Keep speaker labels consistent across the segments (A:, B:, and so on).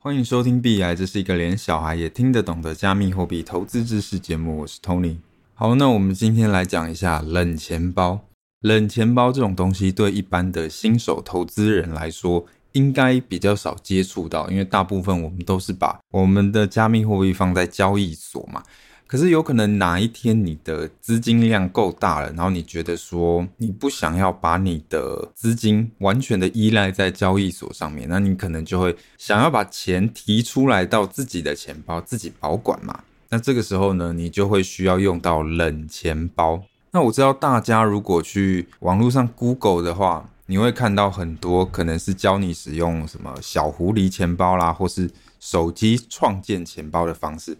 A: 欢迎收听币癌，这是一个连小孩也听得懂的加密货币投资知识节目。我是 Tony。好，那我们今天来讲一下冷钱包。冷钱包这种东西，对一般的新手投资人来说，应该比较少接触到，因为大部分我们都是把我们的加密货币放在交易所嘛。可是有可能哪一天你的资金量够大了，然后你觉得说你不想要把你的资金完全的依赖在交易所上面，那你可能就会想要把钱提出来到自己的钱包自己保管嘛。那这个时候呢，你就会需要用到冷钱包。那我知道大家如果去网络上 Google 的话，你会看到很多可能是教你使用什么小狐狸钱包啦，或是手机创建钱包的方式。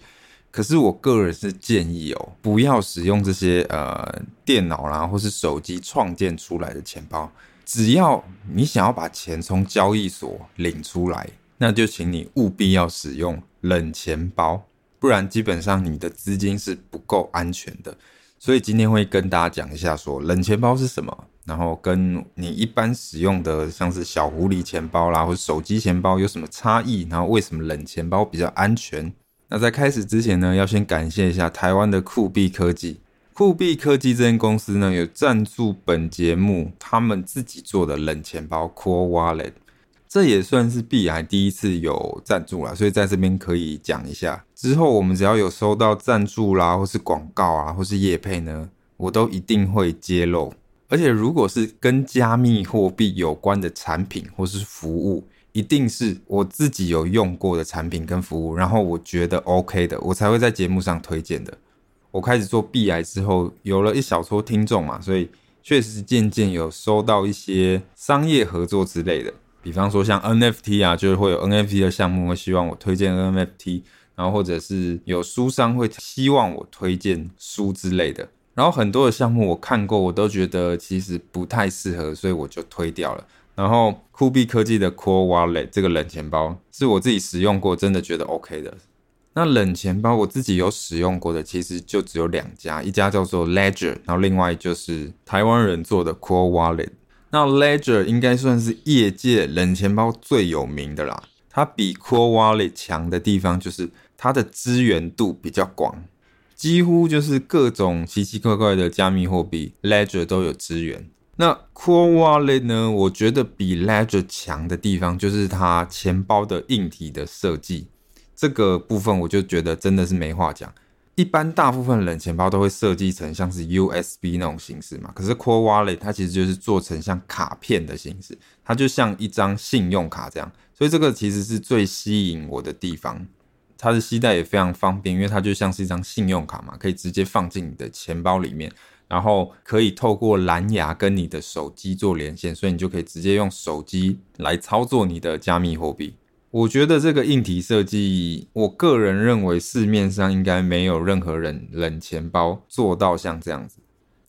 A: 可是我个人是建议哦，不要使用这些呃电脑啦，或是手机创建出来的钱包。只要你想要把钱从交易所领出来，那就请你务必要使用冷钱包，不然基本上你的资金是不够安全的。所以今天会跟大家讲一下，说冷钱包是什么，然后跟你一般使用的像是小狐狸钱包啦，或者手机钱包有什么差异，然后为什么冷钱包比较安全。那在开始之前呢，要先感谢一下台湾的酷币科技。酷币科技这间公司呢，有赞助本节目，他们自己做的冷钱包 Core Wallet，这也算是币癌第一次有赞助了，所以在这边可以讲一下。之后我们只要有收到赞助啦，或是广告啊，或是业配呢，我都一定会揭露。而且如果是跟加密货币有关的产品或是服务，一定是我自己有用过的产品跟服务，然后我觉得 OK 的，我才会在节目上推荐的。我开始做 B 癌之后，有了一小撮听众嘛，所以确实渐渐有收到一些商业合作之类的，比方说像 NFT 啊，就是会有 NFT 的项目会希望我推荐 NFT，然后或者是有书商会希望我推荐书之类的，然后很多的项目我看过，我都觉得其实不太适合，所以我就推掉了。然后酷币科技的 Core Wallet 这个冷钱包是我自己使用过，真的觉得 OK 的。那冷钱包我自己有使用过的，其实就只有两家，一家叫做 Ledger，然后另外就是台湾人做的 Core Wallet。那 Ledger 应该算是业界冷钱包最有名的啦。它比 Core Wallet 强的地方就是它的资源度比较广，几乎就是各种奇奇怪怪的加密货币，Ledger 都有资源。那 Core Wallet 呢？我觉得比 Ledger 强的地方就是它钱包的硬体的设计，这个部分我就觉得真的是没话讲。一般大部分冷钱包都会设计成像是 USB 那种形式嘛，可是 Core Wallet 它其实就是做成像卡片的形式，它就像一张信用卡这样，所以这个其实是最吸引我的地方。它的携带也非常方便，因为它就像是一张信用卡嘛，可以直接放进你的钱包里面。然后可以透过蓝牙跟你的手机做连线，所以你就可以直接用手机来操作你的加密货币。我觉得这个硬体设计，我个人认为市面上应该没有任何人冷钱包做到像这样子。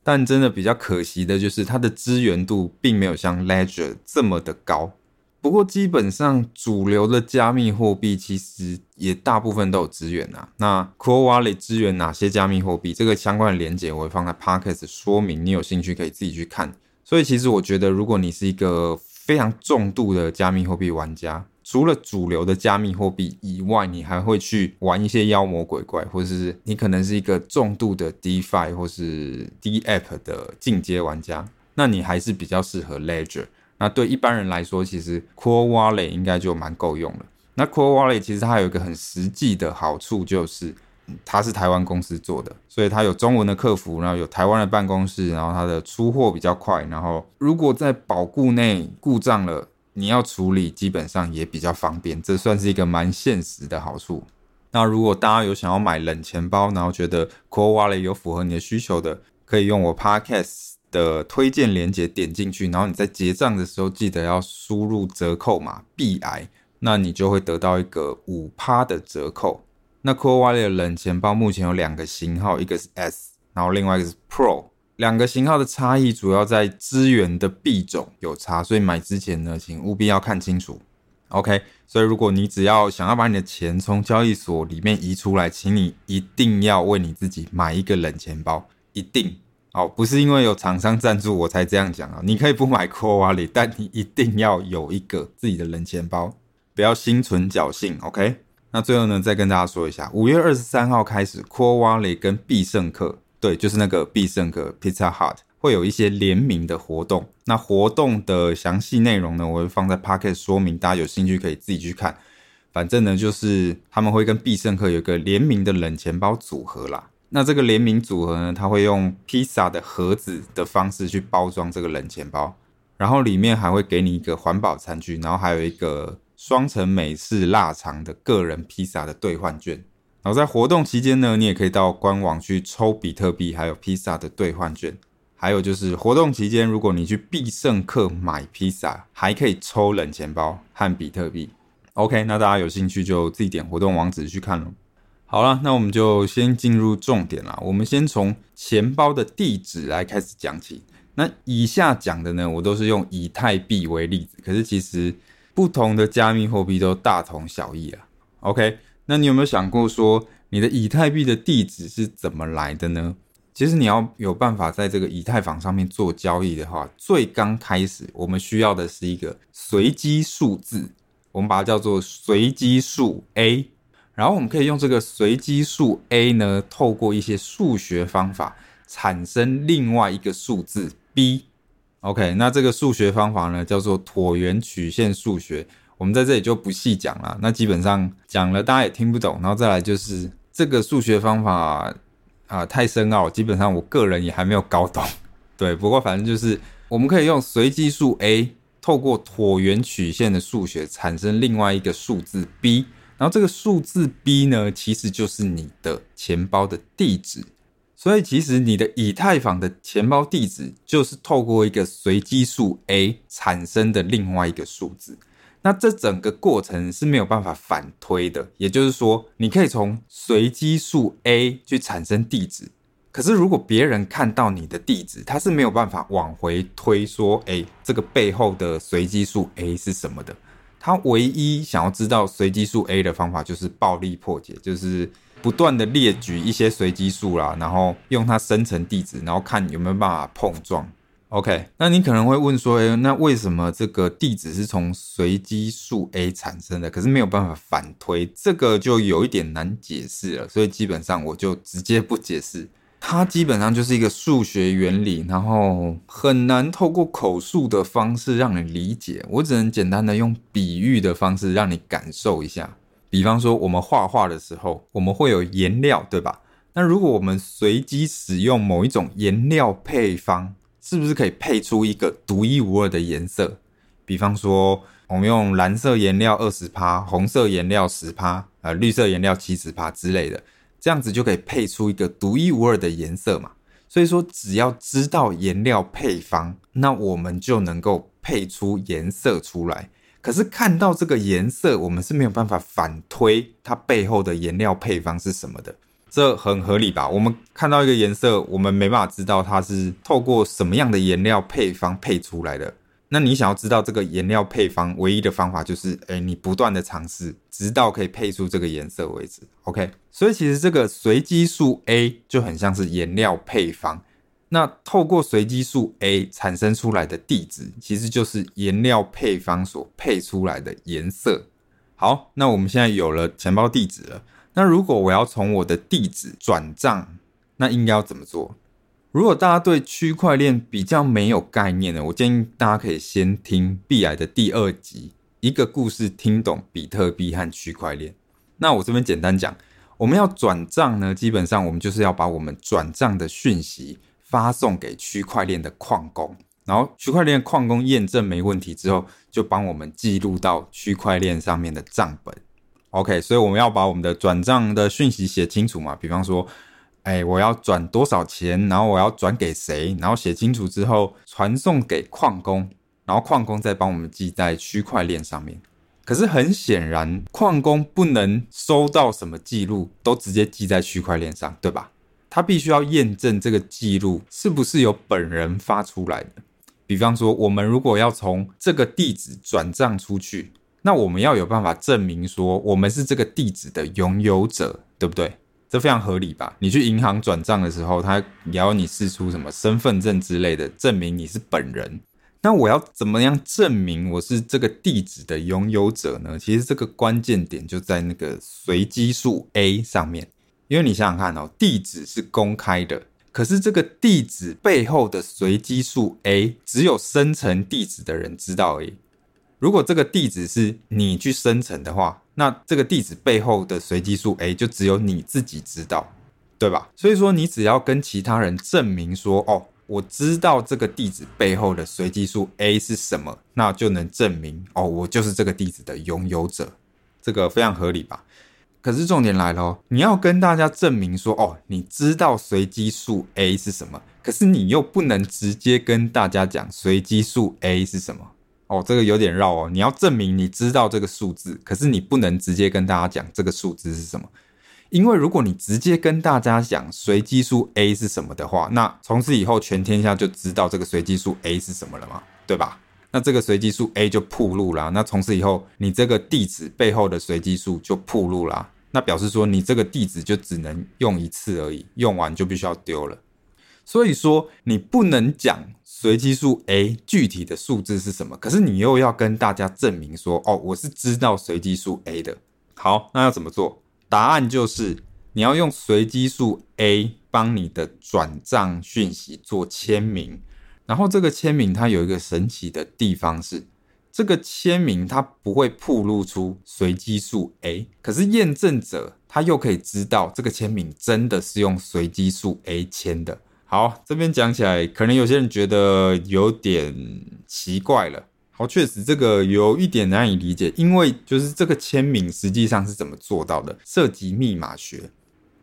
A: 但真的比较可惜的就是它的支援度并没有像 Ledger 这么的高。不过基本上主流的加密货币其实也大部分都有支援啊。那 Core Wallet 支援哪些加密货币？这个相关的连接我会放在 Podcast 说明，你有兴趣可以自己去看。所以其实我觉得，如果你是一个非常重度的加密货币玩家，除了主流的加密货币以外，你还会去玩一些妖魔鬼怪，或者是你可能是一个重度的 DeFi 或是 DApp 的进阶玩家，那你还是比较适合 Ledger。那对一般人来说，其实 Core Wallet 应该就蛮够用了。那 Core Wallet 其实它有一个很实际的好处，就是它是台湾公司做的，所以它有中文的客服，然后有台湾的办公室，然后它的出货比较快，然后如果在保固内故障了，你要处理基本上也比较方便，这算是一个蛮现实的好处。那如果大家有想要买冷钱包，然后觉得 Core Wallet 有符合你的需求的，可以用我 Podcast 的推荐链接点进去，然后你在结账的时候记得要输入折扣码 B I，，那你就会得到一个五趴的折扣。那 Core Wallet 的冷钱包目前有两个型号，一个是 S，然后另外一个是 Pro，两个型号的差异主要在支援的币种有差，所以买之前呢，请务必要看清楚。OK，所以如果你只要想要把你的钱从交易所里面移出来，请你一定要为你自己买一个冷钱包，一定。哦，不是因为有厂商赞助我才这样讲啊！你可以不买 Core Wallet，但你一定要有一个自己的冷钱包，不要心存侥幸，OK？那最后呢，再跟大家说一下，五月二十三号开始，Core Wallet 跟必胜客，对，就是那个必胜客 Pizza Hut 会有一些联名的活动。那活动的详细内容呢，我会放在 Pocket 说明，大家有兴趣可以自己去看。反正呢，就是他们会跟必胜客有一个联名的冷钱包组合啦。那这个联名组合呢，它会用披萨的盒子的方式去包装这个冷钱包。然后里面还会给你一个环保餐具，然后还有一个双层美式腊肠的个人披萨的兑换券。然后在活动期间呢，你也可以到官网去抽比特币，还有披萨的兑换券。还有就是活动期间，如果你去必胜客买披萨，还可以抽冷钱包和比特币。OK，那大家有兴趣就自己点活动网址去看喽。好了，那我们就先进入重点啦。我们先从钱包的地址来开始讲起。那以下讲的呢，我都是用以太币为例子，可是其实不同的加密货币都大同小异啊。OK，那你有没有想过说，你的以太币的地址是怎么来的呢？其实你要有办法在这个以太坊上面做交易的话，最刚开始我们需要的是一个随机数字，我们把它叫做随机数 A，然后我们可以用这个随机数 A 呢，透过一些数学方法产生另外一个数字。B，OK，那这个数学方法呢，叫做椭圆曲线数学，我们在这里就不细讲了。那基本上讲了，大家也听不懂。然后再来就是这个数学方法啊、太深奥，基本上我个人也还没有搞懂。对，不过反正就是我们可以用随机数 A，透过椭圆曲线的数学产生另外一个数字 B，然后这个数字 B 呢，其实就是你的钱包的地址。所以，其实你的以太坊的钱包地址就是透过一个随机数 A 产生的另外一个数字。那这整个过程是没有办法反推的，也就是说，你可以从随机数 A 去产生地址。可是，如果别人看到你的地址，他是没有办法往回推说，哎，这个背后的随机数 A 是什么的。他唯一想要知道随机数 A 的方法，就是暴力破解，就是。不断的列举一些随机数啦，然后用它生成地址，然后看有没有办法碰撞。OK，那你可能会问说，诶，那为什么这个地址是从随机数 A 产生的，可是没有办法反推？这个就有一点难解释了，所以基本上我就直接不解释。它基本上就是一个数学原理，然后很难透过口述的方式让你理解。我只能简单的用比喻的方式让你感受一下。比方说，我们画画的时候，我们会有颜料，对吧？那如果我们随机使用某一种颜料配方，是不是可以配出一个独一无二的颜色？比方说，我们用蓝色颜料二十趴，红色颜料十趴，呃，绿色颜料七十趴之类的，这样子就可以配出一个独一无二的颜色嘛。所以说，只要知道颜料配方，那我们就能够配出颜色出来。可是看到这个颜色，我们是没有办法反推它背后的颜料配方是什么的，这很合理吧？我们看到一个颜色，我们没办法知道它是透过什么样的颜料配方配出来的。那你想要知道这个颜料配方，唯一的方法就是，诶，你不断的尝试，直到可以配出这个颜色为止。OK，所以其实这个随机数 A 就很像是颜料配方。那透过随机数 A 产生出来的地址，其实就是颜料配方所配出来的颜色。好，那我们现在有了钱包地址了。那如果我要从我的地址转账，那应该要怎么做？如果大家对区块链比较没有概念的，我建议大家可以先听币癌的第二集，一个故事听懂比特币和区块链。那我这边简单讲，我们要转账呢，基本上我们就是要把我们转账的讯息。发送给区块链的矿工，然后区块链矿工验证没问题之后，就帮我们记录到区块链上面的账本。OK，所以我们要把我们的转账的讯息写清楚嘛。比方说，哎，我要转多少钱，然后我要转给谁，然后写清楚之后传送给矿工，然后矿工再帮我们记在区块链上面。可是很显然，矿工不能收到什么记录都直接记在区块链上，对吧？他必须要验证这个记录是不是由本人发出来的。比方说，我们如果要从这个地址转账出去，那我们要有办法证明说我们是这个地址的拥有者，对不对？这非常合理吧？你去银行转账的时候，他也要你释出什么身份证之类的，证明你是本人。那我要怎么样证明我是这个地址的拥有者呢？其实这个关键点就在那个随机数 A 上面。因为你想想看哦，地址是公开的，可是这个地址背后的随机数 A 只有生成地址的人知道而已。如果这个地址是你去生成的话，那这个地址背后的随机数 A 就只有你自己知道，对吧？所以说你只要跟其他人证明说，哦。我知道这个地址背后的随机数 A 是什么，那就能证明哦，我就是这个地址的拥有者，这个非常合理吧？可是重点来了，你要跟大家证明说哦，你知道随机数 A 是什么，可是你又不能直接跟大家讲随机数 A 是什么哦，这个有点绕哦。你要证明你知道这个数字，可是你不能直接跟大家讲这个数字是什么。因为如果你直接跟大家讲随机数 A 是什么的话，那从此以后全天下就知道这个随机数 A 是什么了嘛，对吧？那这个随机数 A 就暴露了，那从此以后你这个地址背后的随机数就暴露了，那表示说你这个地址就只能用一次而已，用完就必须要丢了。所以说你不能讲随机数 A 具体的数字是什么，可是你又要跟大家证明说，哦，我是知道随机数 A 的。好，那要怎么做？答案就是你要用随机数 A 帮你的转账讯息做签名，然后这个签名它有一个神奇的地方是，这个签名它不会暴露出随机数 A，可是验证者他又可以知道这个签名真的是用随机数 A 签的。好，这边讲起来，可能有些人觉得有点奇怪了。好，确实这个有一点难以理解，因为就是这个签名实际上是怎么做到的，涉及密码学。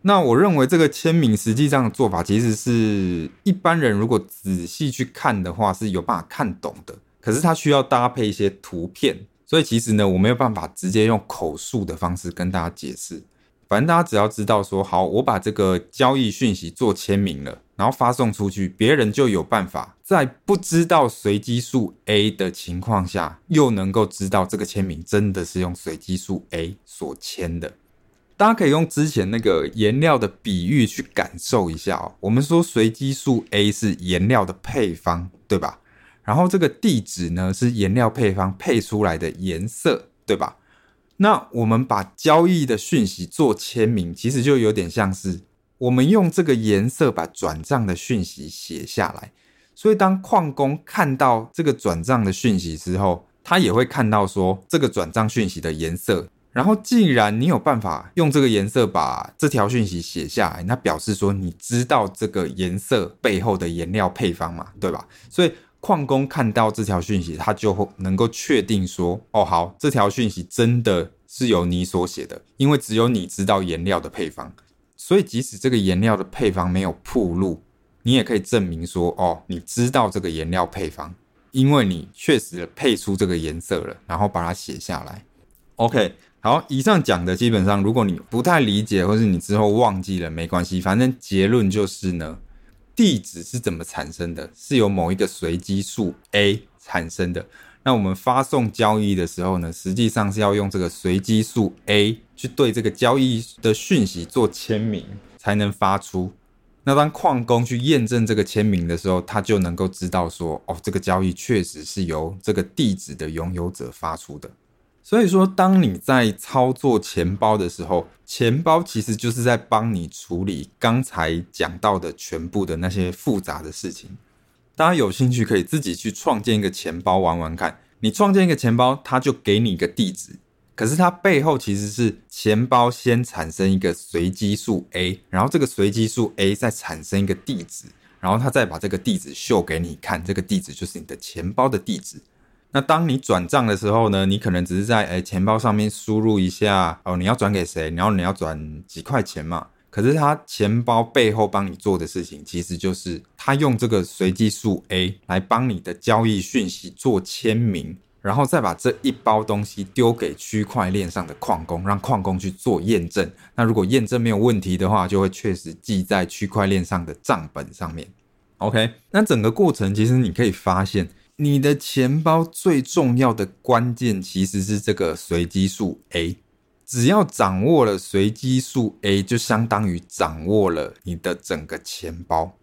A: 那我认为这个签名实际上的做法，其实是一般人如果仔细去看的话是有办法看懂的。可是它需要搭配一些图片，所以其实呢，我没有办法直接用口述的方式跟大家解释。反正大家只要知道说，好，我把这个交易讯息做签名了，然后发送出去，别人就有办法在不知道随机数 A 的情况下，又能够知道这个签名真的是用随机数 A 所签的。大家可以用之前那个颜料的比喻去感受一下哦。我们说随机数 A 是颜料的配方，对吧？然后这个地址呢，是颜料配方配出来的颜色，对吧？那我们把交易的讯息做签名，其实就有点像是我们用这个颜色把转账的讯息写下来。所以当矿工看到这个转账的讯息之后，他也会看到说这个转账讯息的颜色。然后既然你有办法用这个颜色把这条讯息写下来，那表示说你知道这个颜色背后的颜料配方嘛，对吧？所以。矿工看到这条讯息，他就会能够确定说：“哦，好，这条讯息真的是由你所写的，因为只有你知道颜料的配方。所以，即使这个颜料的配方没有暴露，你也可以证明说：哦，你知道这个颜料配方，因为你确实配出这个颜色了，然后把它写下来。OK，好，以上讲的基本上，如果你不太理解，或是你之后忘记了，没关系，反正结论就是呢。”地址是怎么产生的？是由某一个随机数 A 产生的。那我们发送交易的时候呢，实际上是要用这个随机数 A 去对这个交易的讯息做签名，才能发出。那当矿工去验证这个签名的时候，他就能够知道说，哦，这个交易确实是由这个地址的拥有者发出的。所以说，当你在操作钱包的时候，钱包其实就是在帮你处理刚才讲到的全部的那些复杂的事情。大家有兴趣可以自己去创建一个钱包玩玩看。你创建一个钱包，它就给你一个地址，可是它背后其实是钱包先产生一个随机数 A，然后这个随机数 A 再产生一个地址，然后它再把这个地址秀给你看，这个地址就是你的钱包的地址。那当你转账的时候呢，你可能只是在诶钱包上面输入一下哦，你要转给谁，然后你要转几块钱嘛。可是他钱包背后帮你做的事情，其实就是他用这个随机数 A 来帮你的交易讯息做签名，然后再把这一包东西丢给区块链上的矿工，让矿工去做验证。那如果验证没有问题的话，就会确实记在区块链上的账本上面。OK，那整个过程其实你可以发现。你的钱包最重要的关键其实是这个随机数 A，只要掌握了随机数 A，就相当于掌握了你的整个钱包。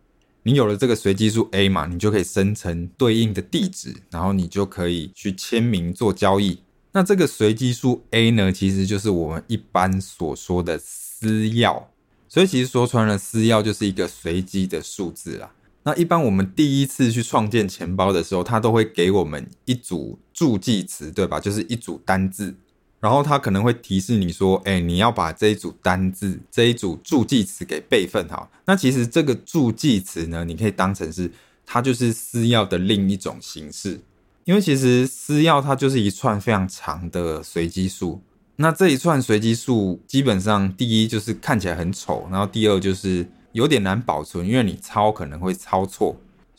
A: 你有了这个随机数 A 嘛，你就可以生成对应的地址，然后你就可以去签名做交易。那这个随机数 A 呢，其实就是我们一般所说的私钥。所以其实说穿了，私钥就是一个随机的数字啦。那一般我们第一次去创建钱包的时候，它都会给我们一组助记词，对吧？就是一组单字。然后他可能会提示你说：“哎，你要把这一组单字、这一组助记词给备份好。”那其实这个助记词呢，你可以当成是它就是私钥的另一种形式，因为其实私钥它就是一串非常长的随机数。那这一串随机数基本上第一就是看起来很丑，然后第二就是有点难保存，因为你抄可能会抄错。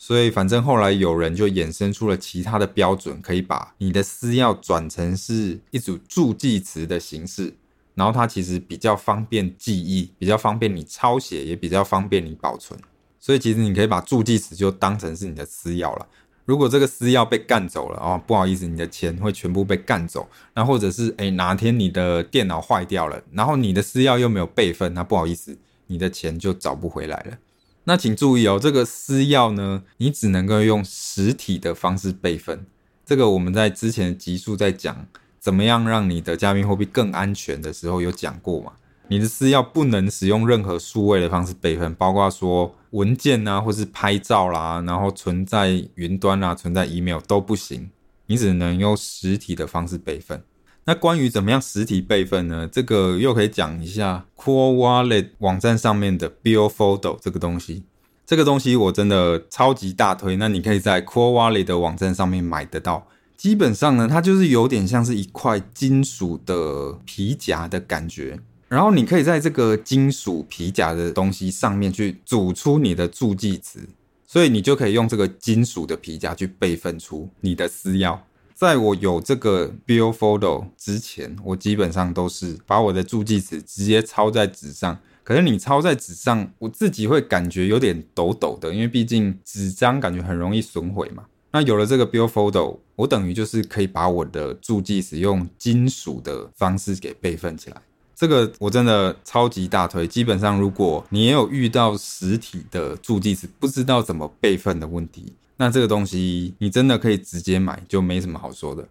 A: 所以，反正后来有人就衍生出了其他的标准，可以把你的私钥转成是一组助记词的形式，然后它其实比较方便记忆，比较方便你抄写，也比较方便你保存。所以，其实你可以把助记词就当成是你的私钥了。如果这个私钥被干走了哦，不好意思，你的钱会全部被干走。那或者是诶，哪天你的电脑坏掉了，然后你的私钥又没有备份，那不好意思，你的钱就找不回来了。那请注意哦，这个私钥呢，你只能够用实体的方式备份。这个我们在之前的集数在讲怎么样让你的加密货币更安全的时候有讲过嘛。你的私钥不能使用任何数位的方式备份，包括说文件啊，或是拍照啦，然后存在云端啊，存在 email 都不行。你只能用实体的方式备份。那关于怎么样实体备份呢？这个又可以讲一下 Core Wallet 网站上面的 Billfolder 这个东西。这个东西我真的超级大推。那你可以在 Core Wallet 的网站上面买得到。基本上呢，它就是有点像是一块金属的皮夹的感觉。然后你可以在这个金属皮夹的东西上面去组出你的助记词，所以你就可以用这个金属的皮夹去备份出你的私钥。在我有这个 Billfolder 之前，我基本上都是把我的助记词直接抄在纸上。可是你抄在纸上，我自己会感觉有点抖抖的，因为毕竟纸张感觉很容易损毁嘛。那有了这个 Billfolder，我等于就是可以把我的助记词用金属的方式给备份起来。这个我真的超级大推。基本上，如果你也有遇到实体的助记词不知道怎么备份的问题，那这个东西你真的可以直接买，就没什么好说的。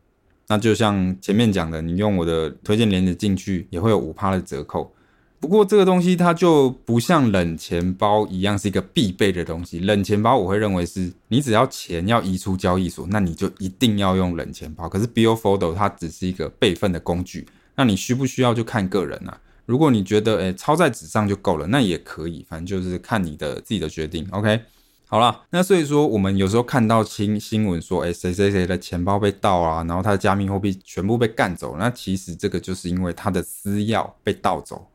A: 那就像前面讲的，你用我的推荐链接进去，也会有五趴的折扣。不过这个东西它就不像冷钱包一样是一个必备的东西。冷钱包我会认为是你只要钱要移出交易所，那你就一定要用冷钱包。可是 Billfolder 它只是一个备份的工具，那你需不需要就看个人啊。如果你觉得诶抄在纸上就够了，那也可以，反正就是看你的自己的决定。OK。好了，那所以说我们有时候看到新新闻说，哎，谁谁谁的钱包被盗啊，然后他的加密货币全部被干走，那其实这个就是因为他的私钥被盗走。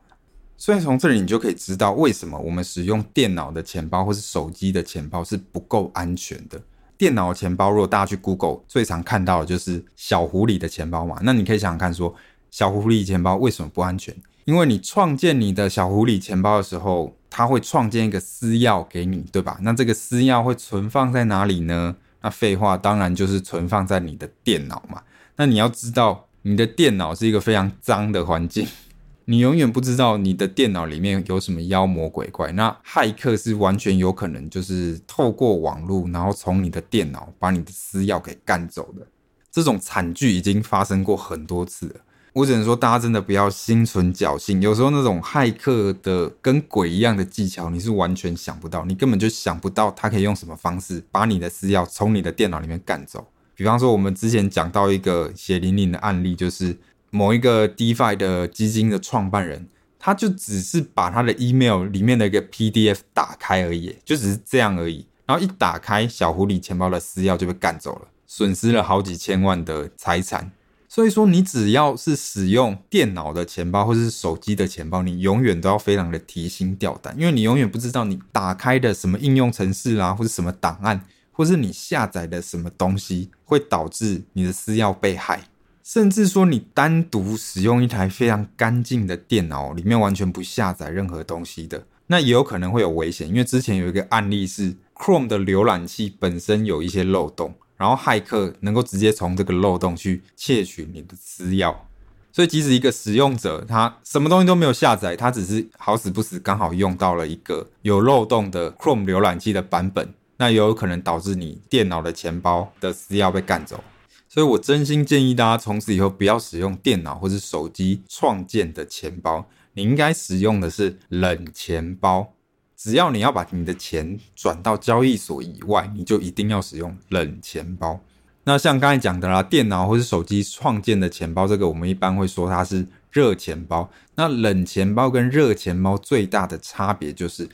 A: 所以从这里你就可以知道，为什么我们使用电脑的钱包或是手机的钱包是不够安全的。电脑钱包，如果大家去 Google 最常看到的就是小狐狸的钱包嘛，那你可以想想看，说小狐狸钱包为什么不安全？因为你创建你的小狐狸钱包的时候，它会创建一个私钥给你，对吧？那这个私钥会存放在哪里呢？那废话，当然就是存放在你的电脑嘛。那你要知道，你的电脑是一个非常脏的环境，你永远不知道你的电脑里面有什么妖魔鬼怪。那骇客是完全有可能就是透过网络，然后从你的电脑把你的私钥给干走的。这种惨剧已经发生过很多次了。我只能说，大家真的不要心存侥幸。有时候那种骇客的跟鬼一样的技巧，你是完全想不到，你根本就想不到他可以用什么方式把你的私钥从你的电脑里面干走。比方说，我们之前讲到一个血淋淋的案例，就是某一个 DeFi 的基金的创办人，他就只是把他的 email 里面的一个 PDF 打开而已，就只是这样而已。然后一打开，小狐狸钱包的私钥就被干走了，损失了好几千万的财产。所以说，你只要是使用电脑的钱包或者是手机的钱包，你永远都要非常的提心吊胆，因为你永远不知道你打开的什么应用程式啦，或者什么档案，或是你下载的什么东西，会导致你的私钥被害。甚至说，你单独使用一台非常干净的电脑，里面完全不下载任何东西的，那也有可能会有危险。因为之前有一个案例是 Chrome 的浏览器本身有一些漏洞。然后骇客能够直接从这个漏洞去窃取你的私钥，所以即使一个使用者他什么东西都没有下载，他只是好死不死刚好用到了一个有漏洞的 Chrome 浏览器的版本，那也有可能导致你电脑的钱包的私钥被干走。所以我真心建议大家从此以后不要使用电脑或是手机创建的钱包，你应该使用的是冷钱包。只要你要把你的钱转到交易所以外，你就一定要使用冷钱包。那像刚才讲的啦，电脑或是手机创建的钱包，这个我们一般会说它是热钱包。那冷钱包跟热钱包最大的差别就是，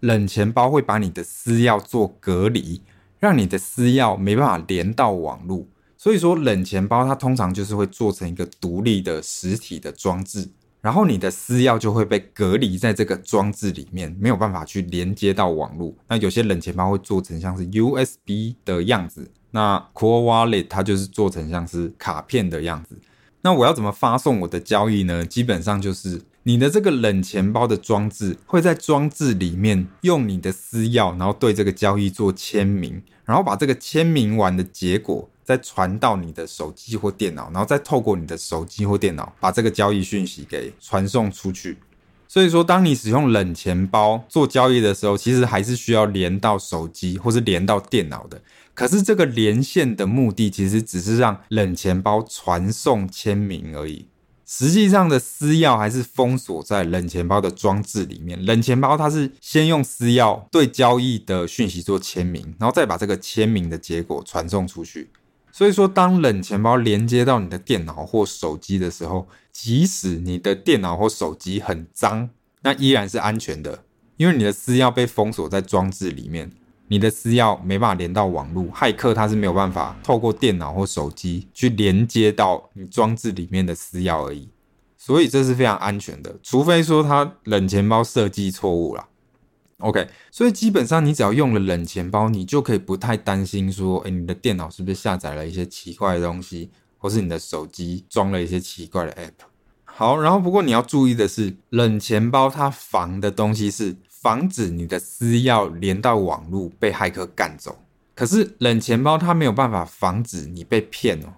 A: 冷钱包会把你的私钥做隔离，让你的私钥没办法连到网络。所以说，冷钱包它通常就是会做成一个独立的实体的装置。然后你的私钥就会被隔离在这个装置里面，没有办法去连接到网络。那有些冷钱包会做成像是 USB 的样子，那 Core Wallet 它就是做成像是卡片的样子。那我要怎么发送我的交易呢？基本上就是你的这个冷钱包的装置会在装置里面用你的私钥，然后对这个交易做签名，然后把这个签名完的结果。再传到你的手机或电脑，然后再透过你的手机或电脑把这个交易讯息给传送出去。所以说，当你使用冷钱包做交易的时候，其实还是需要连到手机或是连到电脑的。可是这个连线的目的其实只是让冷钱包传送签名而已。实际上的私钥还是封锁在冷钱包的装置里面。冷钱包它是先用私钥对交易的讯息做签名，然后再把这个签名的结果传送出去。所以说，当冷钱包连接到你的电脑或手机的时候，即使你的电脑或手机很脏，那依然是安全的，因为你的私钥被封锁在装置里面，你的私钥没办法连到网络，骇客他是没有办法透过电脑或手机去连接到你装置里面的私钥而已，所以这是非常安全的，除非说它冷钱包设计错误了。OK，所以基本上你只要用了冷钱包，你就可以不太担心说，诶，你的电脑是不是下载了一些奇怪的东西，或是你的手机装了一些奇怪的 App。好，然后不过你要注意的是，冷钱包它防的东西是防止你的私钥连到网络被骇客干走，可是冷钱包它没有办法防止你被骗哦。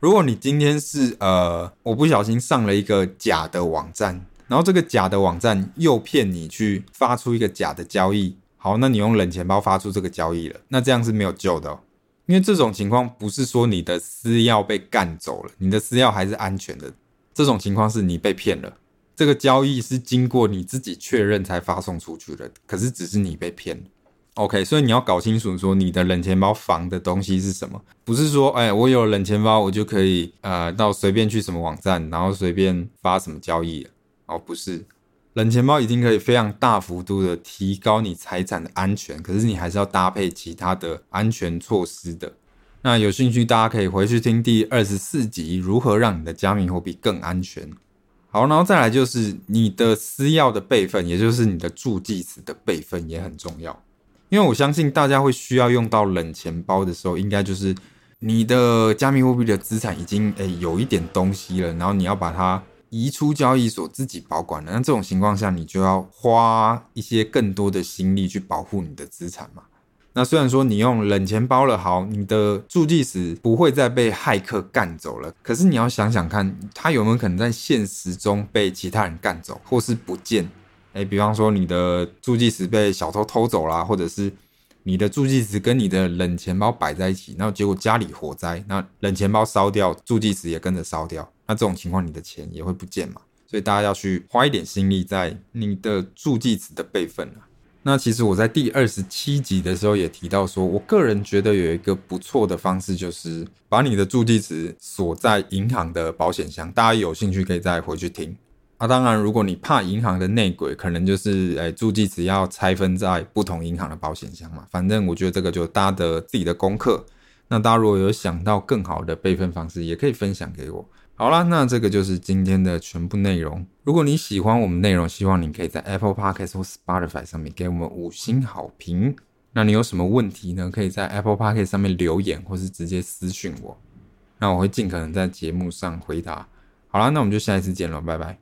A: 如果你今天是呃，我不小心上了一个假的网站。然后这个假的网站诱骗你去发出一个假的交易，好，那你用冷钱包发出这个交易了，那这样是没有救的哦，因为这种情况不是说你的私钥被干走了，你的私钥还是安全的，这种情况是你被骗了，这个交易是经过你自己确认才发送出去的，可是只是你被骗，OK，所以你要搞清楚说你的冷钱包防的东西是什么，不是说哎我有冷钱包我就可以呃到随便去什么网站，然后随便发什么交易。哦，不是，冷钱包已经可以非常大幅度的提高你财产的安全，可是你还是要搭配其他的安全措施的。那有兴趣，大家可以回去听第二十四集，如何让你的加密货币更安全。好，然后再来就是你的私钥的备份，也就是你的助记词的备份也很重要。因为我相信大家会需要用到冷钱包的时候，应该就是你的加密货币的资产已经诶有一点东西了，然后你要把它。移出交易所自己保管了，那这种情况下，你就要花一些更多的心力去保护你的资产嘛。那虽然说你用冷钱包了，好，你的助记词不会再被骇客干走了，可是你要想想看，它有没有可能在现实中被其他人干走，或是不见？诶，比方说你的助记词被小偷偷走啦，或者是你的助记词跟你的冷钱包摆在一起，然后结果家里火灾，那冷钱包烧掉，助记词也跟着烧掉。那这种情况，你的钱也会不见嘛？所以大家要去花一点心力在你的助记词的备份啊。那其实我在第二十七集的时候也提到说，我个人觉得有一个不错的方式，就是把你的助记词锁在银行的保险箱。大家有兴趣可以再回去听。啊，当然，如果你怕银行的内鬼，可能就是诶助记词要拆分在不同银行的保险箱嘛。反正我觉得这个就大家的自己的功课。那大家如果有想到更好的备份方式，也可以分享给我。好啦，那这个就是今天的全部内容。如果你喜欢我们内容，希望你可以在 Apple Podcast 或 Spotify 上面给我们五星好评。那你有什么问题呢？可以在 Apple Podcast 上面留言，或是直接私信我。那我会尽可能在节目上回答。好啦，那我们就下一次见了，拜拜。